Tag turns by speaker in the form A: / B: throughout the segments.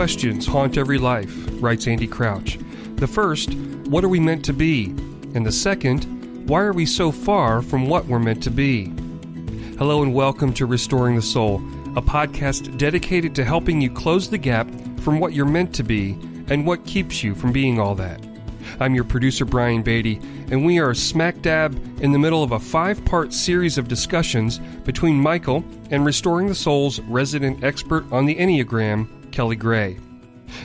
A: questions haunt every life, writes Andy Crouch. The first, what are we meant to be? And the second, why are we so far from what we're meant to be? Hello and welcome to Restoring the Soul, a podcast dedicated to helping you close the gap from what you're meant to be and what keeps you from being all that. I'm your producer, Brian Beatty, and we are smack dab in the middle of a five part series of discussions between Michael and Restoring the Soul's resident expert on the Enneagram, Kelley Gray.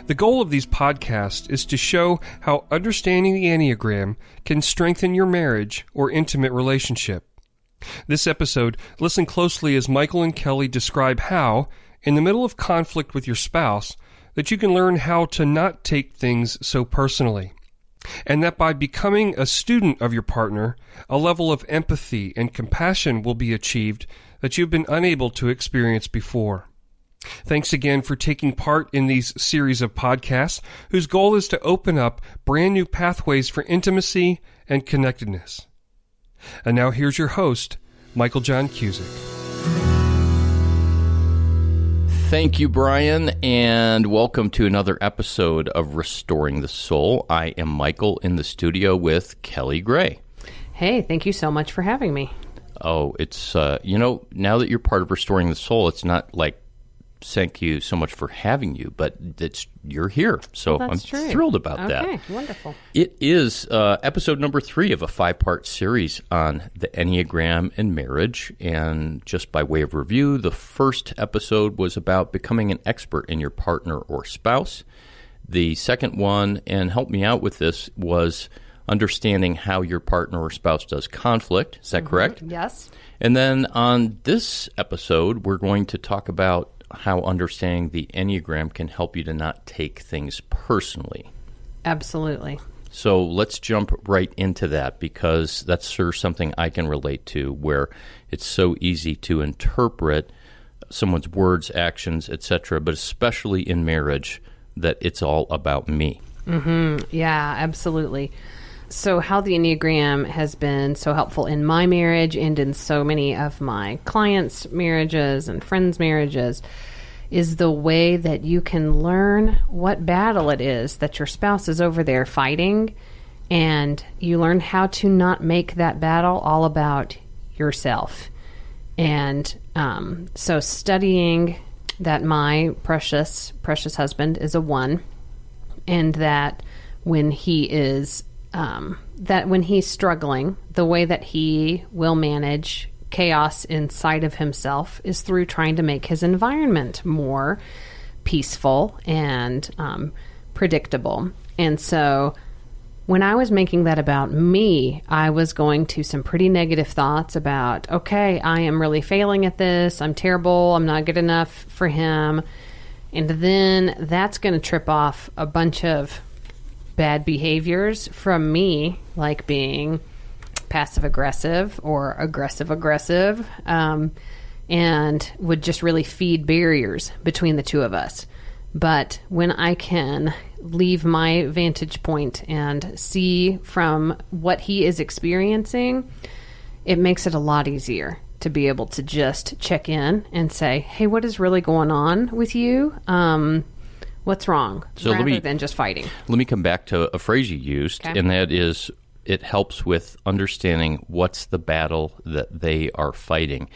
A: The goal of these podcasts is to show how understanding the Enneagram can strengthen your marriage or intimate relationship. This episode, listen closely as Michael and Kelley describe how, in the middle of conflict with your spouse, that you can learn how to not take things so personally and that by becoming a student of your partner, a level of empathy and compassion will be achieved that you've been unable to experience before. Thanks again for taking part in these series of podcasts whose goal is to open up brand new pathways for intimacy and connectedness. And now here's your host, Michael John Cusick.
B: Thank you, Brian, and welcome to another episode of Restoring the Soul. I am Michael in the studio with Kelley Gray.
C: Hey, thank you so much for having me.
B: Oh, it's, uh, you know, now that you're part of Restoring the Soul, it's not like thank you so much for having you, but it's you're here, so
C: well,
B: I'm
C: true.
B: thrilled about
C: okay,
B: that.
C: Okay, wonderful.
B: It is uh, episode number three of a five part series on the Enneagram and marriage. And just by way of review, the first episode was about becoming an expert in your partner or spouse. The second one, and help me out with this, was understanding how your partner or spouse does conflict. Is that
C: mm-hmm.
B: correct?
C: Yes.
B: And then on this episode, we're going to talk about how understanding the Enneagram can help you to not take things personally.
C: Absolutely.
B: So let's jump right into that because that's sure something I can relate to where it's so easy to interpret someone's words, actions, etc., but especially in marriage that it's all about me.
C: Mm-hmm. Yeah, absolutely. So, how the Enneagram has been so helpful in my marriage and in so many of my clients' marriages and friends' marriages is the way that you can learn what battle it is that your spouse is over there fighting, and you learn how to not make that battle all about yourself. And um, so, studying that my precious, precious husband is a one, and that when he is um, that when he's struggling, the way that he will manage chaos inside of himself is through trying to make his environment more peaceful and um, predictable. And so when I was making that about me, I was going to some pretty negative thoughts about, okay, I am really failing at this. I'm terrible. I'm not good enough for him. And then that's going to trip off a bunch of bad behaviors from me, like being passive aggressive or aggressive aggressive, um, and would just really feed barriers between the two of us. But when I can leave my vantage point and see from what he is experiencing, it makes it a lot easier to be able to just check in and say, "Hey, what is really going on with you?" Um, What's wrong?
B: So
C: rather
B: let me,
C: than just fighting.
B: Let me come back to a phrase you used,
C: okay.
B: and that is it helps with understanding what's the battle that they are fighting.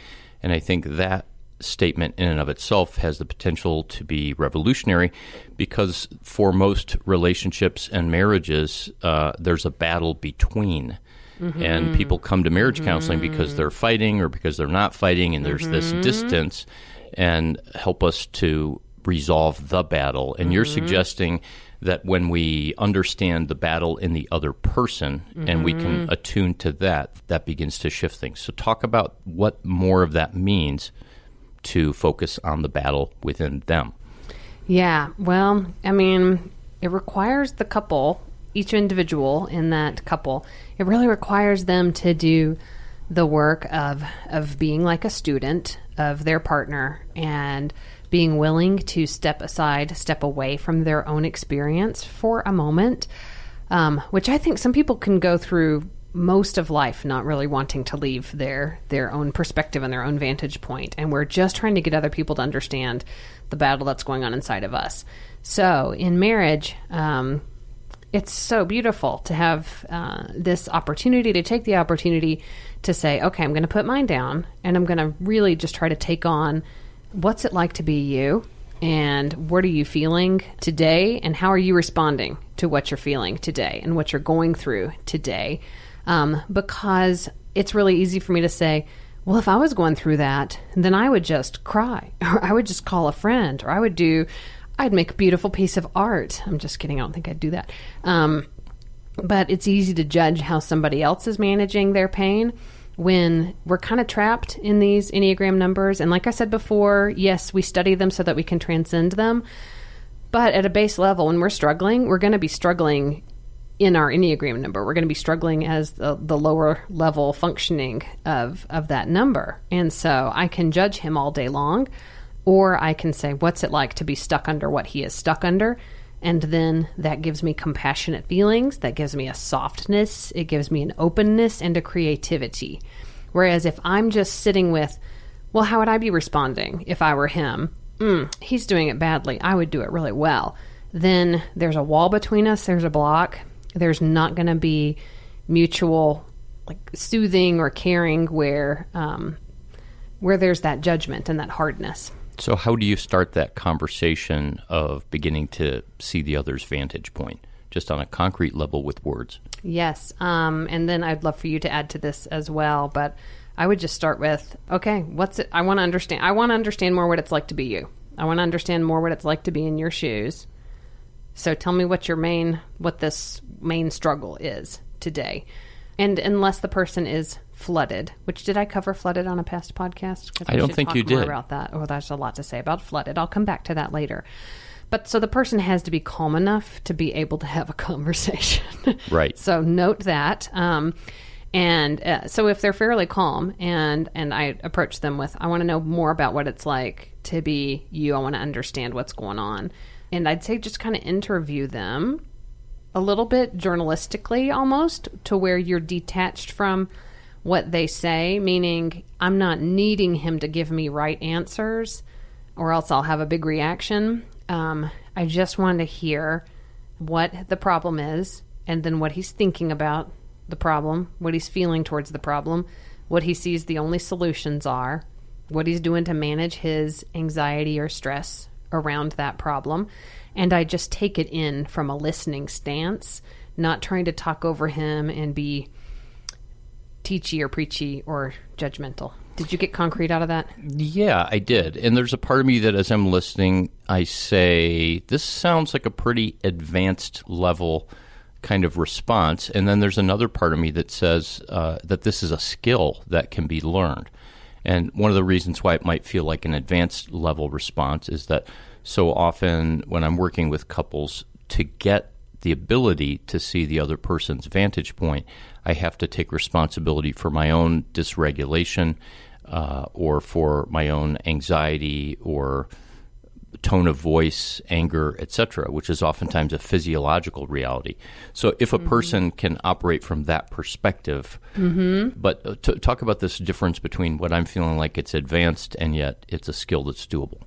B: And I think that statement in and of itself has the potential to be revolutionary because for most relationships and marriages, uh, there's a battle between. Mm-hmm. And people come to marriage mm-hmm. counseling because they're fighting or because they're not fighting, and there's mm-hmm. this distance, and help us to resolve the battle. And mm-hmm. you're suggesting that when we understand the battle in the other person mm-hmm. and we can mm-hmm. attune to that, that begins to shift things. So, talk about what more of that means to focus on the battle within them.
C: Yeah, well, I mean, it requires the couple, each individual in that couple, it really requires them to do the work of of being like a student of their partner and being willing to step aside, step away from their own experience for a moment, um, which I think some people can go through most of life not really wanting to leave their their own perspective and their own vantage point. And we're just trying to get other people to understand the battle that's going on inside of us. So in marriage um, it's so beautiful to have uh, this opportunity to take the opportunity to say okay i'm going to put mine down and i'm going to really just try to take on what's it like to be you and what are you feeling today and how are you responding to what you're feeling today and what you're going through today? Um, because it's really easy for me to say, well, if I was going through that, then I would just cry, or I would just call a friend, or I would do, I'd make a beautiful piece of art. I'm just kidding. I don't think I'd do that. Um, but it's easy to judge how somebody else is managing their pain when we're kind of trapped in these Enneagram numbers. And like I said before, yes, we study them so that we can transcend them. But at a base level, when we're struggling, we're going to be struggling in our Enneagram number. We're going to be struggling as the, the lower level functioning of, of that number. And so I can judge him all day long, or I can say, what's it like to be stuck under what he is stuck under? And then that gives me compassionate feelings, that gives me a softness, it gives me an openness and a creativity. Whereas if I'm just sitting with, well, how would I be responding if I were him? Mm, he's doing it badly. I would do it really well. Then there's a wall between us, there's a block, there's not going to be mutual like soothing or caring where um, where there's that judgment and that hardness.
B: So, how do you start that conversation of beginning to see the other's vantage point, just on a concrete level with words?
C: Yes, um, and then I'd love for you to add to this as well. But I would just start with, okay, what's it? I want to understand. I want to understand more what it's like to be you. I want to understand more what it's like to be in your shoes. So tell me what your main what this main struggle is today. And unless the person is flooded, which did I cover flooded on a past podcast?
B: I don't think you did
C: about that. Oh, there's a lot to say about flooded. I'll come back to that later. But so the person has to be calm enough to be able to have a conversation.
B: right.
C: so note that. Um, and uh, so if they're fairly calm and and I approach them with I want to know more about what it's like to be you. I want to understand what's going on and I'd say just kind of interview them a little bit journalistically almost to where you're detached from what they say, meaning I'm not needing him to give me right answers or else I'll have a big reaction. Um, I just want to hear what the problem is and then what he's thinking about the problem, what he's feeling towards the problem, what he sees the only solutions are, what he's doing to manage his anxiety or stress around that problem. And I just take it in from a listening stance, not trying to talk over him and be teachy or preachy or judgmental. Did you get concrete out of that?
B: Yeah, I did. And there's a part of me that, as I'm listening, I say, this sounds like a pretty advanced level kind of response. And then there's another part of me that says uh, that this is a skill that can be learned. And one of the reasons why it might feel like an advanced level response is that so often when I'm working with couples to get the ability to see the other person's vantage point, I have to take responsibility for my own dysregulation uh, or for my own anxiety or tone of voice, anger, etc., which is oftentimes a physiological reality. So, if a mm-hmm. person can operate from that perspective, mm-hmm. but uh, to talk about this difference between what I'm feeling like it's advanced and yet it's a skill that's doable.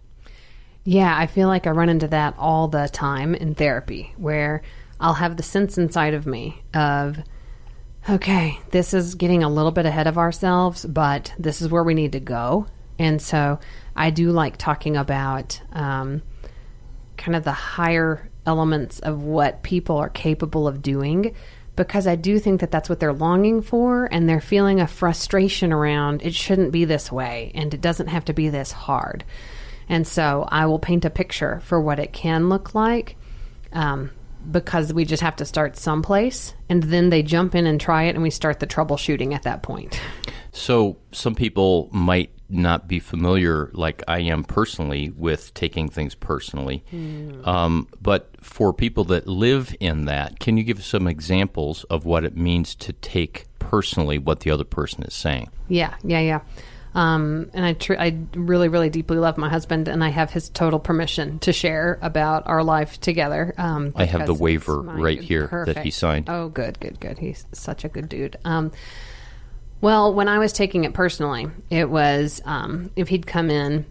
C: Yeah, I feel like I run into that all the time in therapy where I'll have the sense inside of me of, okay, this is getting a little bit ahead of ourselves, but this is where we need to go. And so I do like talking about um, kind of the higher elements of what people are capable of doing because I do think that that's what they're longing for and they're feeling a frustration around it shouldn't be this way and it doesn't have to be this hard. And so I will paint a picture for what it can look like um, because we just have to start someplace and then they jump in and try it and we start the troubleshooting at that point.
B: So some people might not be familiar, like I am personally, with taking things personally. Mm. Um, but for people that live in that, can you give some examples of what it means to take personally what the other person is saying?
C: Yeah, yeah, yeah. Um, and I, tr- I really, really deeply love my husband, and I have his total permission to share about our life together. Um,
B: I have the waiver right here that he signed.
C: Oh, good, good, good. He's such a good dude. Um, well, when I was taking it personally, it was um, if he'd come in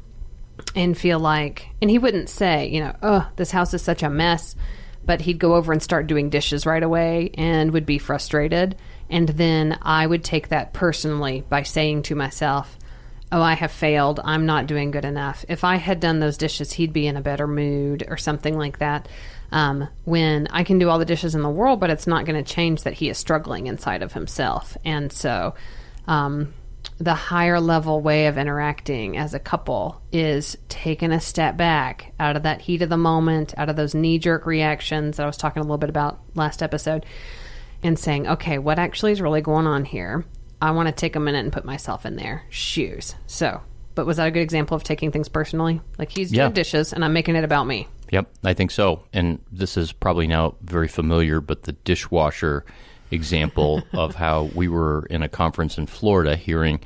C: and feel like, and he wouldn't say, you know, oh, this house is such a mess, but he'd go over and start doing dishes right away and would be frustrated. And then I would take that personally by saying to myself, oh, I have failed. I'm not doing good enough. If I had done those dishes, he'd be in a better mood or something like that. Um, when I can do all the dishes in the world, but it's not going to change that he is struggling inside of himself. And so, um, the higher level way of interacting as a couple is taking a step back out of that heat of the moment, out of those knee jerk reactions that I was talking a little bit about last episode, and saying, okay, what actually is really going on here? I want to take a minute and put myself in their shoes. So, but was that a good example of taking things personally? Like he's
B: Yeah.
C: doing dishes and I'm making it about me.
B: Yep, I think so. And this is probably now very familiar, but the dishwasher example of how we were in a conference in Florida hearing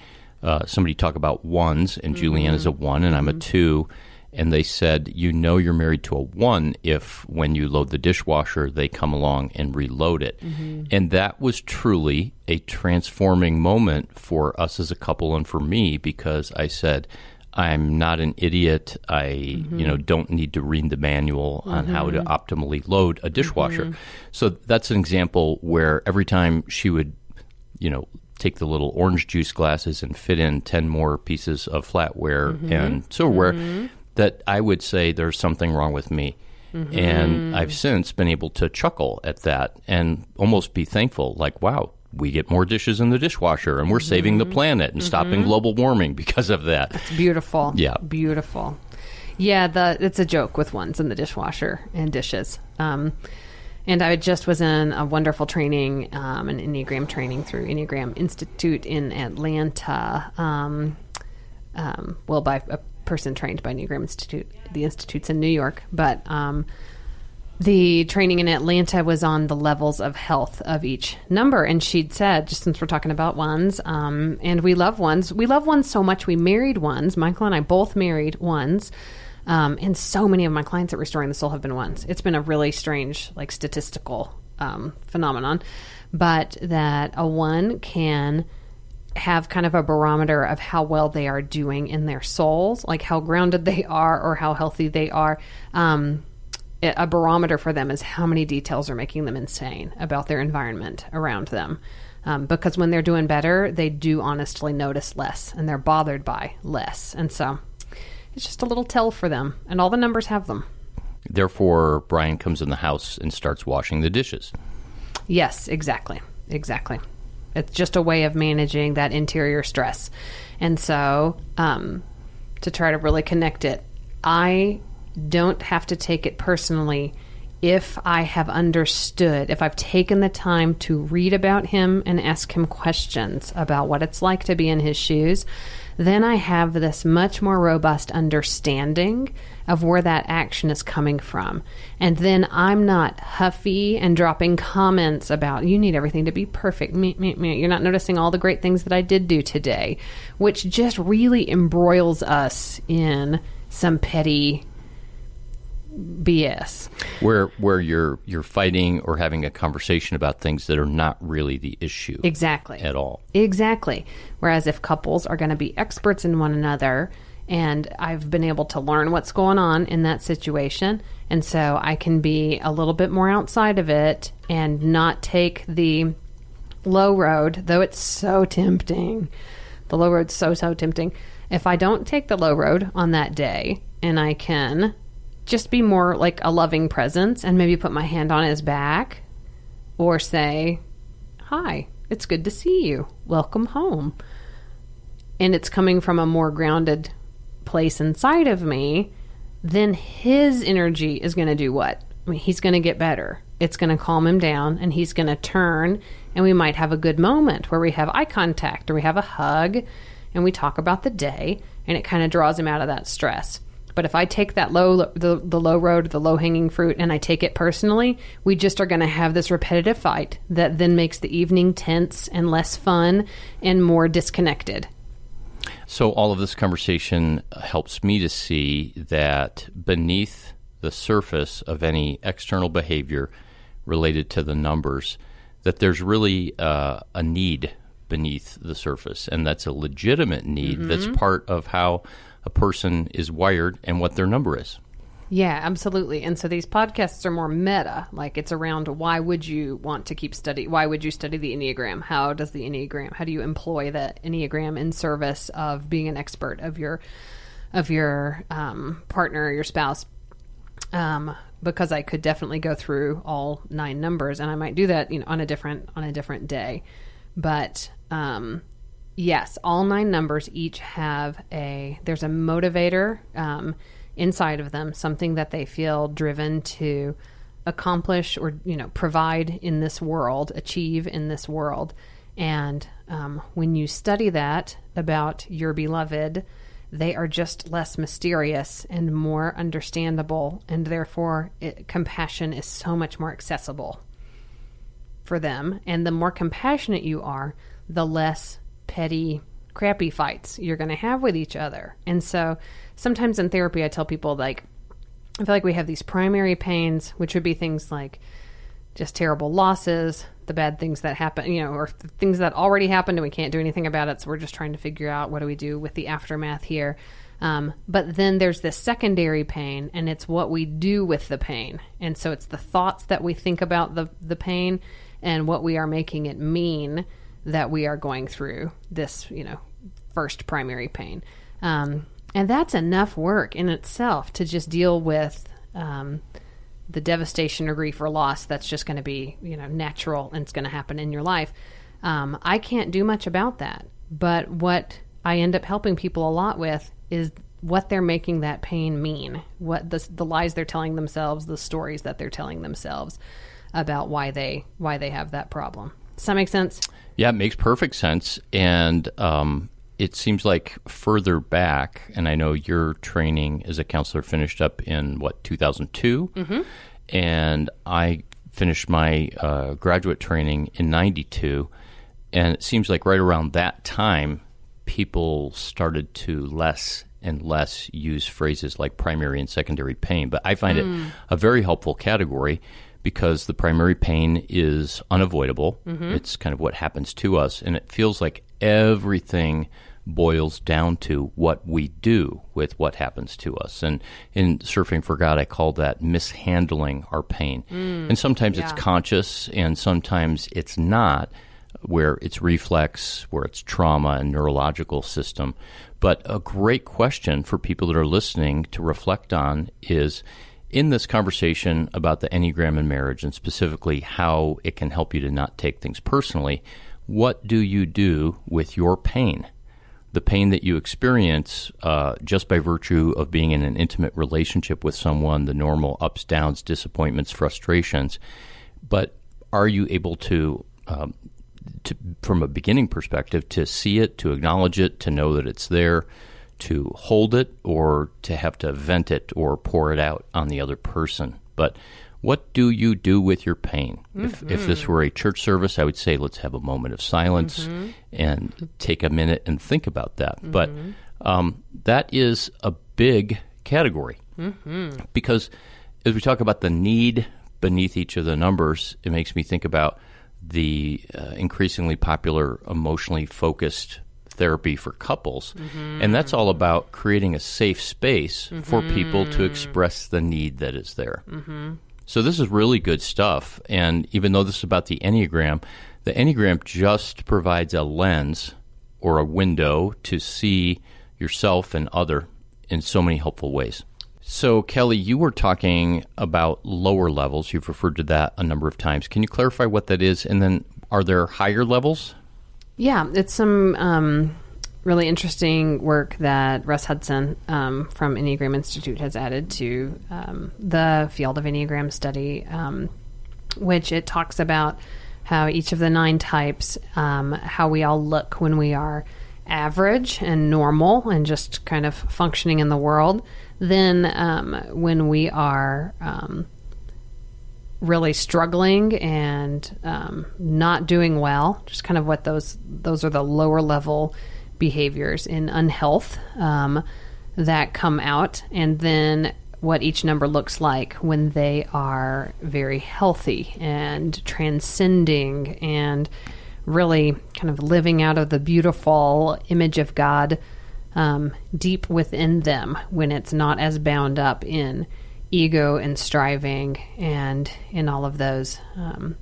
B: uh, somebody talk about ones, and Julianne is a one, and I'm a two. And they said, you know, you're married to a one if when you load the dishwasher, they come along and reload it. Mm-hmm. And that was truly a transforming moment for us as a couple and for me because I said, I'm not an idiot. I, you know, mm-hmm. don't need to read the manual on how to mm-hmm. optimally load a dishwasher. So that's an example where every time she would, you know, take the little orange juice glasses and fit in 10 more pieces of flatware and silverware, that I would say there's something wrong with me. And I've since been able to chuckle at that and almost be thankful, like, wow, we get more dishes in the dishwasher and we're saving the planet and stopping global warming because of that.
C: It's beautiful.
B: Yeah.
C: Beautiful. Yeah, the it's a joke with ones in the dishwasher and dishes. Um, and I just was in a wonderful training, um, an Enneagram training through Enneagram Institute in Atlanta. Um, um, well, by a person trained by Enneagram Institute. The institute's in New York, but um, the training in Atlanta was on the levels of health of each number. And she'd said, just since we're talking about ones, um, and we love ones, we love ones so much we married ones. Michael and I both married ones. Um, and so many of my clients at Restoring the Soul have been ones. It's been a really strange, like statistical um, phenomenon, but that a one can have kind of a barometer of how well they are doing in their souls, like how grounded they are or how healthy they are. Um, a barometer for them is how many details are making them insane about their environment around them. Um, because when they're doing better, they do honestly notice less and they're bothered by less. And so it's just a little tell for them. And all the numbers have them.
B: Therefore, Brian comes in the house and starts washing the dishes.
C: Yes, exactly. Exactly. It's just a way of managing that interior stress. And so, um, to try to really connect it, I don't have to take it personally if I have understood, if I've taken the time to read about him and ask him questions about what it's like to be in his shoes, then I have this much more robust understanding of where that action is coming from. And then I'm not huffy and dropping comments about, you need everything to be perfect. Me, me, me. You're not noticing all the great things that I did do today, which just really embroils us in some petty BS.
B: Where where you're you're fighting or having a conversation about things that are not really the issue
C: Exactly.
B: at all.
C: Exactly. Whereas if couples are going to be experts in one another, and I've been able to learn what's going on in that situation, and so I can be a little bit more outside of it and not take the low road, though it's so tempting. The low road's so, so tempting. If I don't take the low road on that day and I can just be more like a loving presence and maybe put my hand on his back or say, Hi, it's good to see you. Welcome home. And it's coming from a more grounded place inside of me, then his energy is going to do what? I mean, he's going to get better. It's going to calm him down and he's going to turn and we might have a good moment where we have eye contact or we have a hug and we talk about the day and it kind of draws him out of that stress. But if I take that low the, the low road, the low hanging fruit and I take it personally, we just are going to have this repetitive fight that then makes the evening tense and less fun and more disconnected.
B: So, all of this conversation helps me to see that beneath the surface of any external behavior related to the numbers, that there's really uh, a need beneath the surface, and that's a legitimate need that's part of how a person is wired and what their number is.
C: Yeah, absolutely. And so these podcasts are more meta. Like it's around why would you want to keep study? Why would you study the Enneagram? How does the Enneagram? How do you employ the Enneagram in service of being an expert of your of your um, partner your spouse? Um, because I could definitely go through all nine numbers, and I might do that, you know, on a different on a different day. But um, yes, all nine numbers each have a there's a motivator um, inside of them, something that they feel driven to accomplish or you know provide in this world, achieve in this world. And um, when you study that about your beloved, they are just less mysterious and more understandable, and therefore it, compassion is so much more accessible for them. And the more compassionate you are, the less petty, crappy fights you're going to have with each other. And so sometimes in therapy, I tell people, like, I feel like we have these primary pains, which would be things like just terrible losses, the bad things that happen, you know, or th- things that already happened and we can't do anything about it. So we're just trying to figure out what do we do with the aftermath here. Um, but then there's this secondary pain, and it's what we do with the pain. And so it's the thoughts that we think about the, the pain and what we are making it mean that we are going through this, you know, first primary pain. Um, and that's enough work in itself to just deal with um, the devastation or grief or loss that's just going to be, you know, natural and it's going to happen in your life. Um, I can't do much about that. But what I end up helping people a lot with is what they're making that pain mean, what the, the lies they're telling themselves, the stories that they're telling themselves about why they why they have that problem. Does that make sense?
B: Yeah, it makes perfect sense. And um, it seems like further back, and I know your training as a counselor finished up in what, 2002? Mm-hmm. And I finished my uh, graduate training in 92. And it seems like right around that time, people started to less and less use phrases like primary and secondary pain. But I find it a very helpful category because the primary pain is unavoidable. Mm-hmm. It's kind of what happens to us, and it feels like everything boils down to what we do with what happens to us. And in Surfing for God, I call that mishandling our pain. Mm, and sometimes it's conscious, and sometimes it's not where it's reflex, where it's trauma and neurological system. But a great question for people that are listening to reflect on is in this conversation about the Enneagram and marriage, and specifically how it can help you to not take things personally, what do you do with your pain? The pain that you experience uh, just by virtue of being in an intimate relationship with someone, the normal ups, downs, disappointments, frustrations. But are you able to um, to, from a beginning perspective, to see it, to acknowledge it, to know that it's there, to hold it, or to have to vent it or pour it out on the other person. But what do you do with your pain? If, if this were a church service, I would say let's have a moment of silence and take a minute and think about that. But um, that is a big category because as we talk about the need beneath each of the numbers, it makes me think about the uh, increasingly popular emotionally focused therapy for couples. Mm-hmm. And that's all about creating a safe space for mm-hmm. people to express the need that is there. Mm-hmm. So this is really good stuff. And even though this is about the Enneagram, the Enneagram just provides a lens or a window to see yourself and other in so many helpful ways. So, Kelley, you were talking about lower levels. You've referred to that a number of times. Can you clarify what that is? And then, are there higher levels?
C: Yeah, it's some um, really interesting work that Russ Hudson um, from Enneagram Institute has added to um, the field of Enneagram study, um, which it talks about how each of the nine types, um, how we all look when we are average and normal and just kind of functioning in the world. Then, um, when we are really struggling and um, not doing well, just kind of what those those are the lower level behaviors in unhealth um, that come out, and then what each number looks like when they are very healthy and transcending and really kind of living out of the beautiful image of God um, deep within them when it's not as bound up in ego and striving and in all of those um,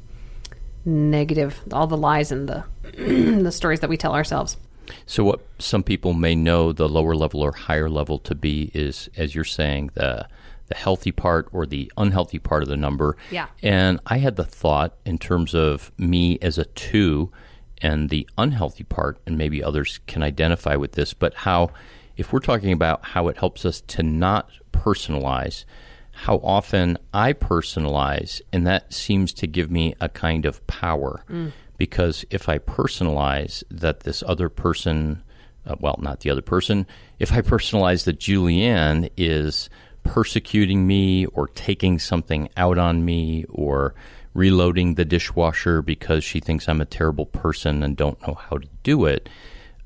C: negative, all the lies and the the stories that we tell ourselves.
B: So, what some people may know the lower level or higher level to be is, as you're saying, the the healthy part or the unhealthy part of the number.
C: Yeah.
B: And I had the thought in terms of me as a two and the unhealthy part, and maybe others can identify with this, but how, if we're talking about how it helps us to not personalize, how often I personalize, and that seems to give me a kind of power. Mm. Because if I personalize that this other person, uh, well, not the other person, if I personalize that Julianne is persecuting me or taking something out on me or reloading the dishwasher because she thinks I'm a terrible person and don't know how to do it,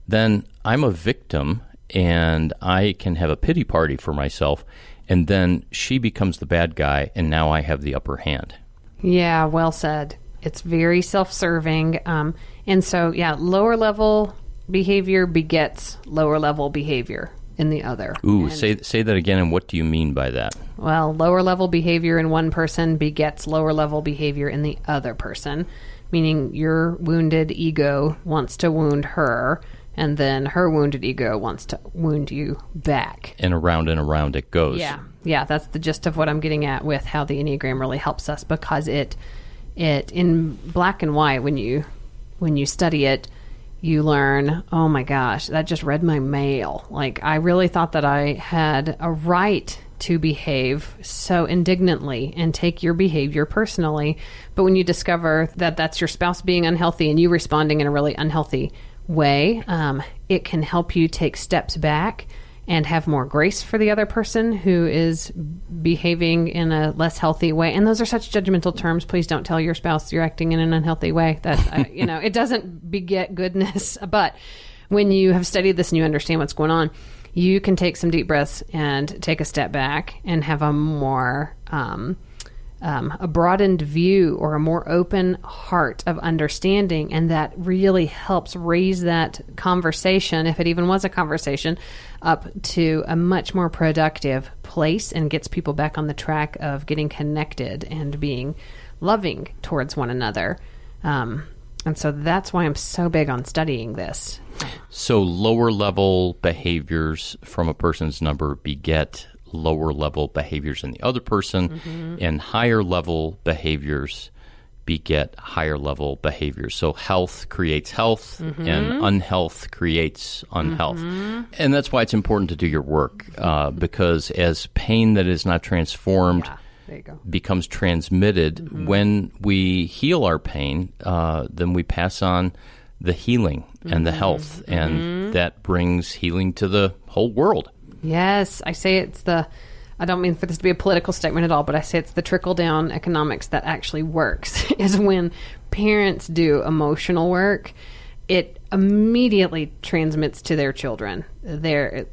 B: then I'm a victim and I can have a pity party for myself. And then she becomes the bad guy, and now I have the upper hand.
C: Yeah, well said. It's very self serving. Um, and so, yeah, lower level behavior begets lower level behavior in the other.
B: Ooh,
C: and,
B: say say that again. And what do you mean by that?
C: Well, lower level behavior in one person begets lower level behavior in the other person, meaning your wounded ego wants to wound her, and then her wounded ego wants to wound you back.
B: And around and around it goes.
C: Yeah, yeah. That's the gist of what I'm getting at with how the enneagram really helps us because it it in black and white when you when you study it you learn, oh my gosh, that just read my mail. Like, I really thought that I had a right to behave so indignantly and take your behavior personally. But when you discover that that's your spouse being unhealthy and you responding in a really unhealthy way, um, it can help you take steps back and have more grace for the other person who is behaving in a less healthy way. And those are such judgmental terms. Please don't tell your spouse you're acting in an unhealthy way. That uh, you know, it doesn't beget goodness. But when you have studied this and you understand what's going on, you can take some deep breaths and take a step back and have a more um, um, a broadened view or a more open heart of understanding, and that really helps raise that conversation, if it even was a conversation, up to a much more productive place and gets people back on the track of getting connected and being loving towards one another. Um, and so that's why I'm so big on studying this.
B: So, lower level behaviors from a person's number beget lower level behaviors in the other person, mm-hmm. and higher level behaviors beget higher level behaviors. So health creates health, mm-hmm. and unhealth creates unhealth. Mm-hmm. And that's why it's important to do your work, uh, because as pain that is not transformed
C: yeah,
B: becomes transmitted, mm-hmm. when we heal our pain, uh, then we pass on the healing and the mm-hmm. health, and mm-hmm. that brings healing to the whole world.
C: Yes, I say it's the. I don't mean for this to be a political statement at all, but I say it's the trickle down economics that actually works. is when parents do emotional work, it immediately transmits to their children. Their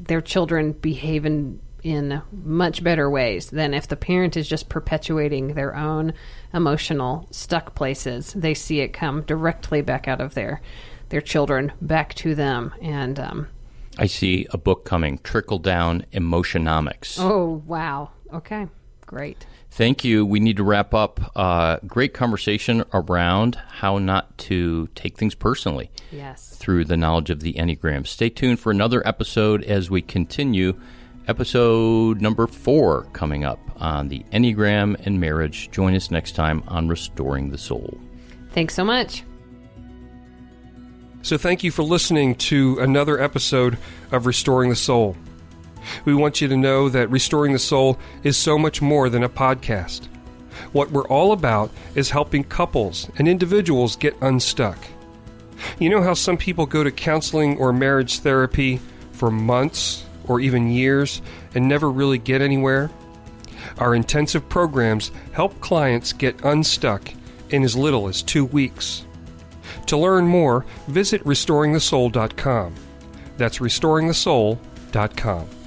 C: their children behave in in much better ways than if the parent is just perpetuating their own emotional stuck places. They see it come directly back out of their their children back to them, and um,
B: I see a book coming, Trickle Down Emotionomics.
C: Oh, wow. Okay, great.
B: Thank you. We need to wrap up. Uh, great conversation around how not to take things personally.
C: Yes.
B: Through the knowledge of the Enneagram. Stay tuned for another episode as we continue. Episode number four coming up on the Enneagram and marriage. Join us next time on Restoring the Soul.
C: Thanks so much.
A: So, thank you for listening to another episode of Restoring the Soul. We want you to know that Restoring the Soul is so much more than a podcast. What we're all about is helping couples and individuals get unstuck. You know how some people go to counseling or marriage therapy for months or even years and never really get anywhere? Our intensive programs help clients get unstuck in as little as two weeks. To learn more, visit restoringthesoul.com. That's restoringthesoul.com.